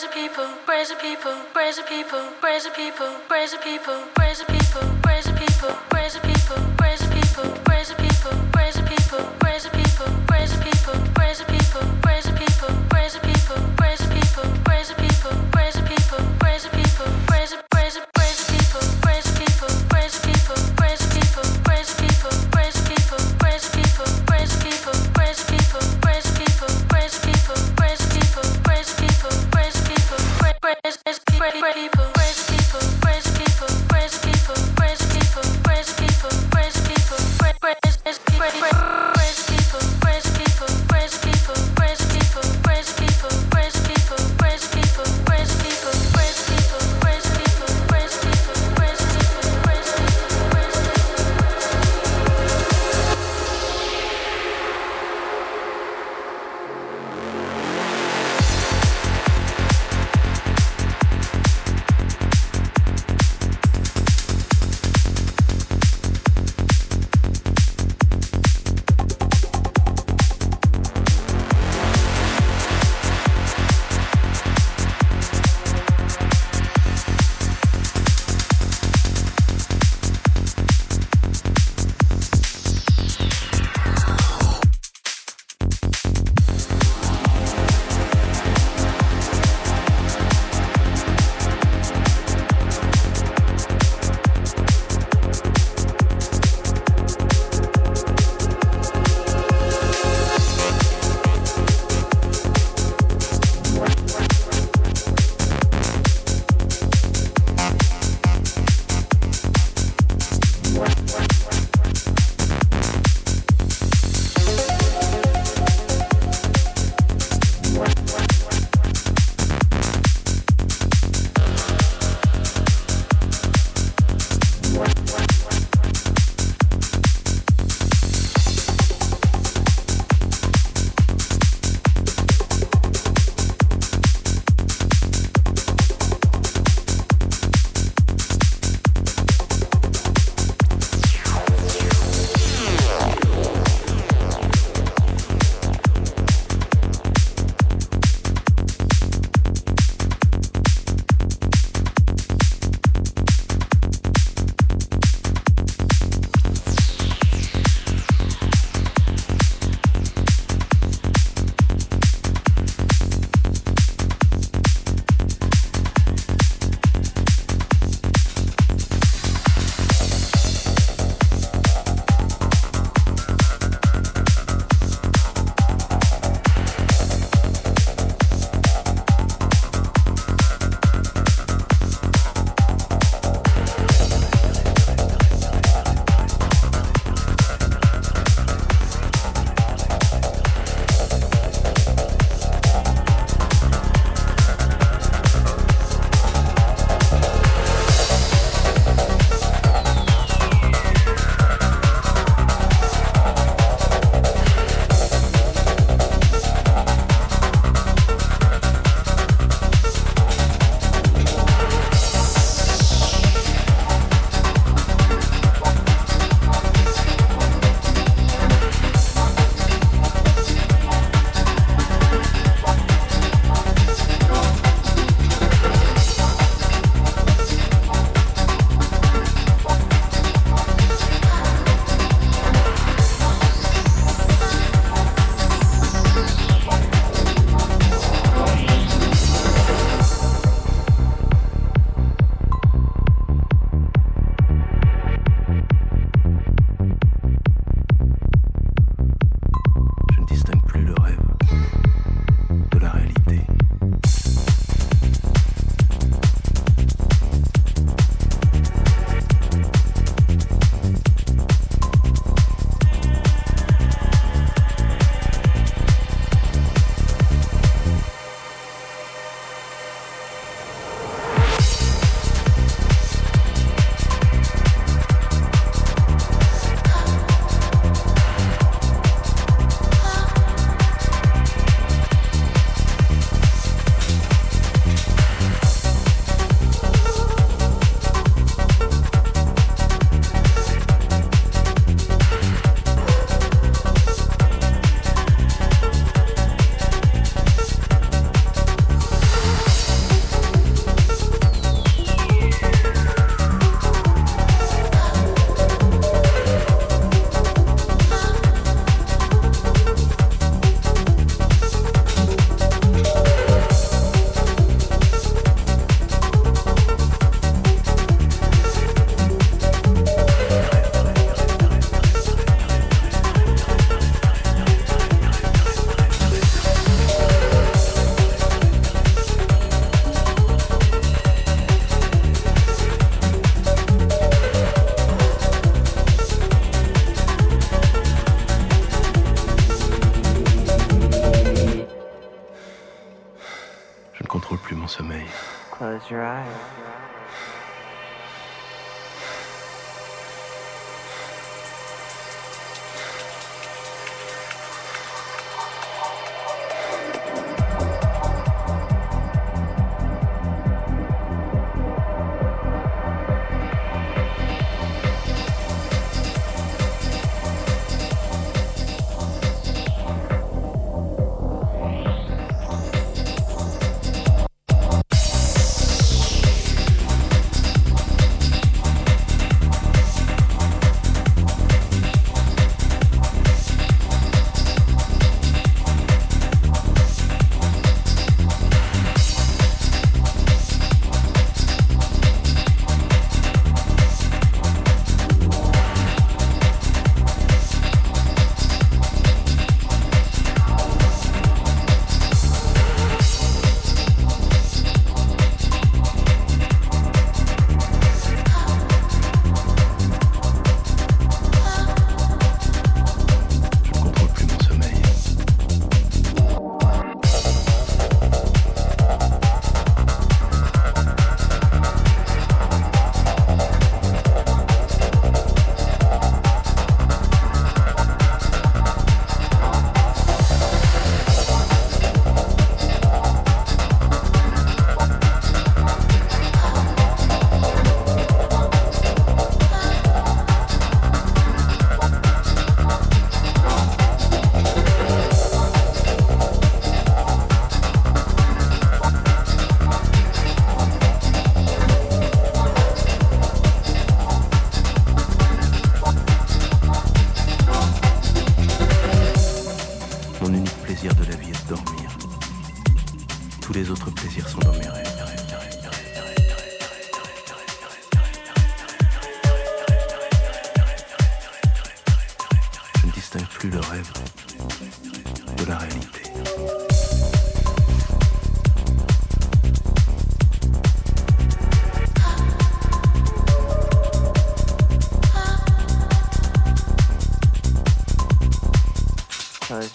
praise the people, praise the people, praise the people, praise the people, praise the people, praise the people, praise the people.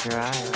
Your eyes.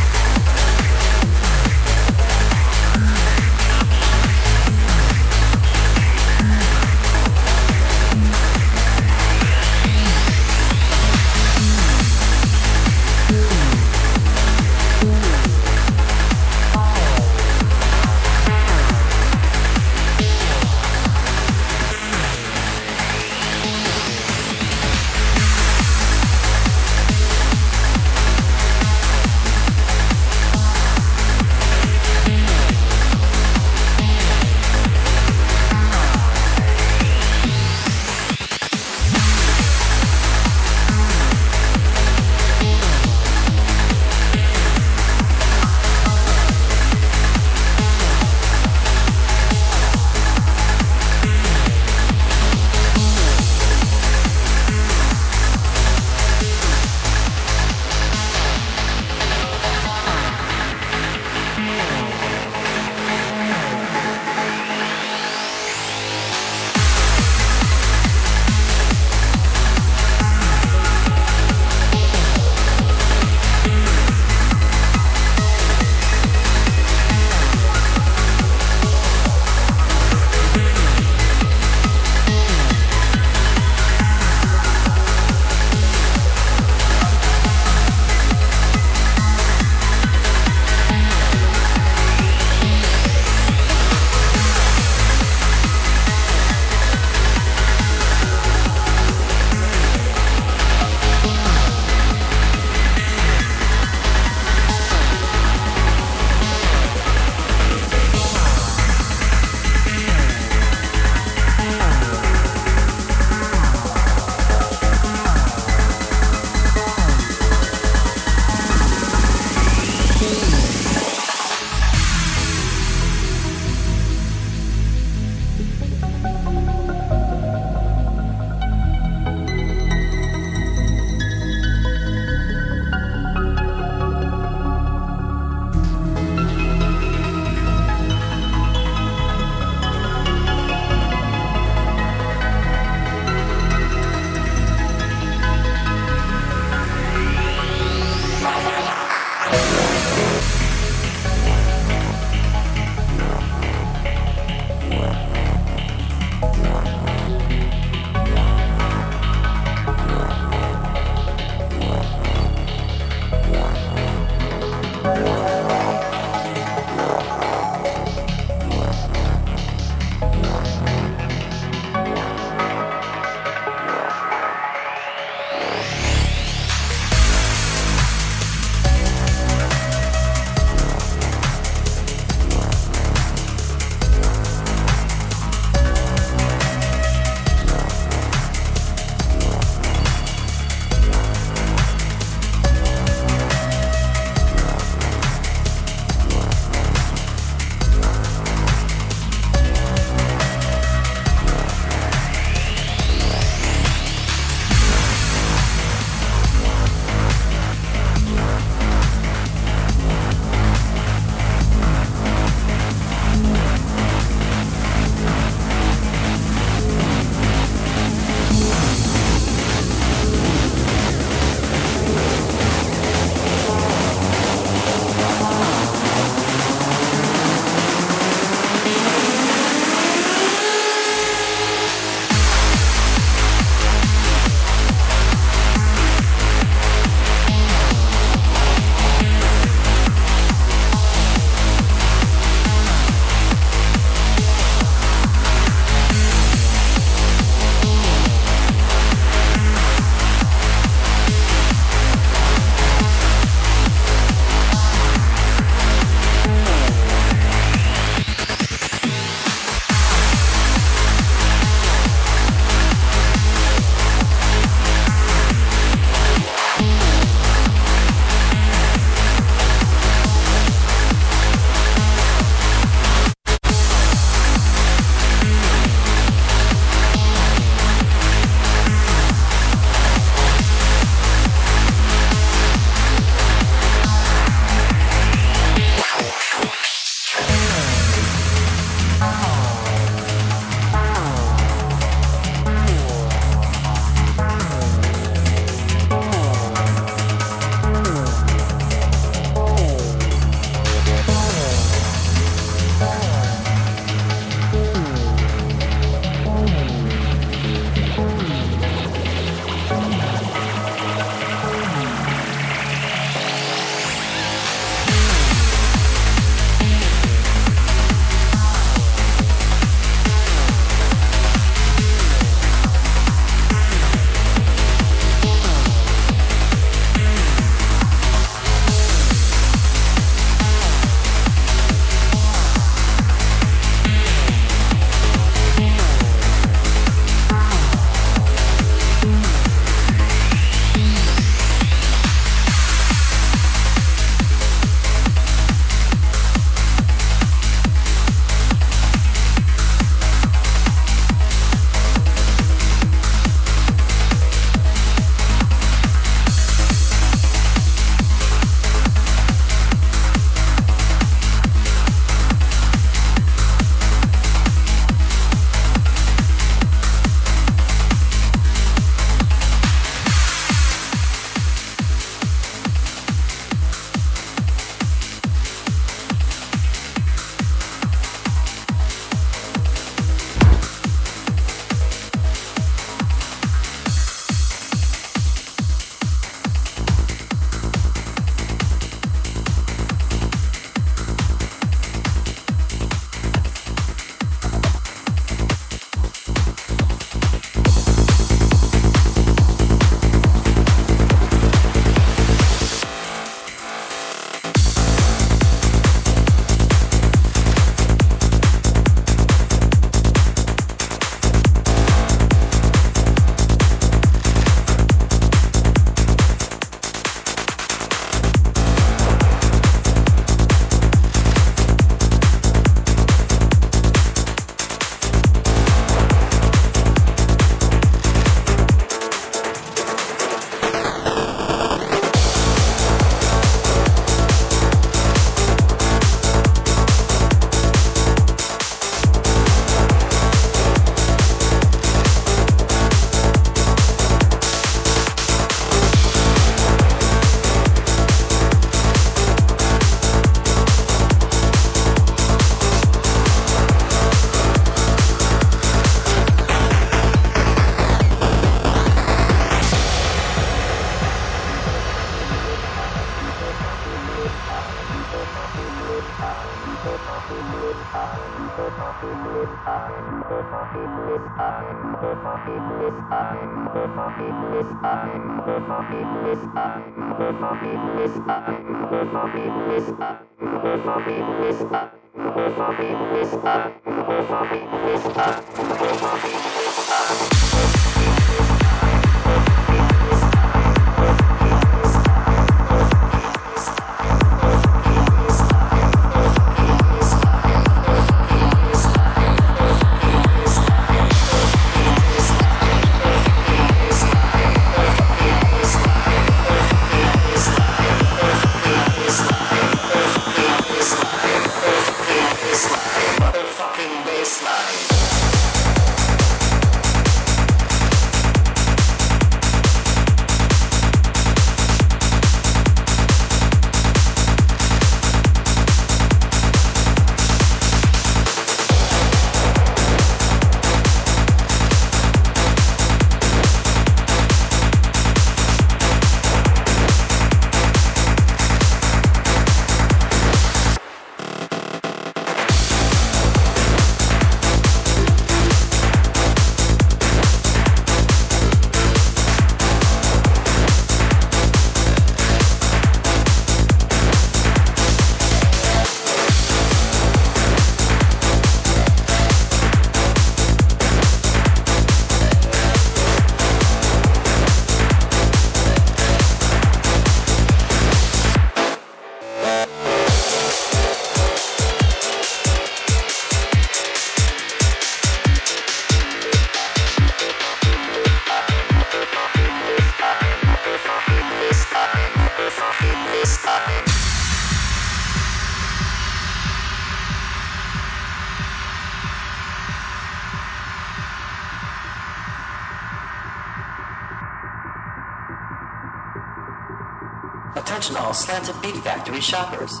Factory shoppers.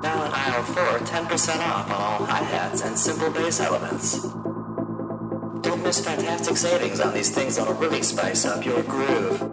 Now in aisle 4, 10% off on all hi-hats and simple bass elements. Don't miss fantastic savings on these things that'll really spice up your groove.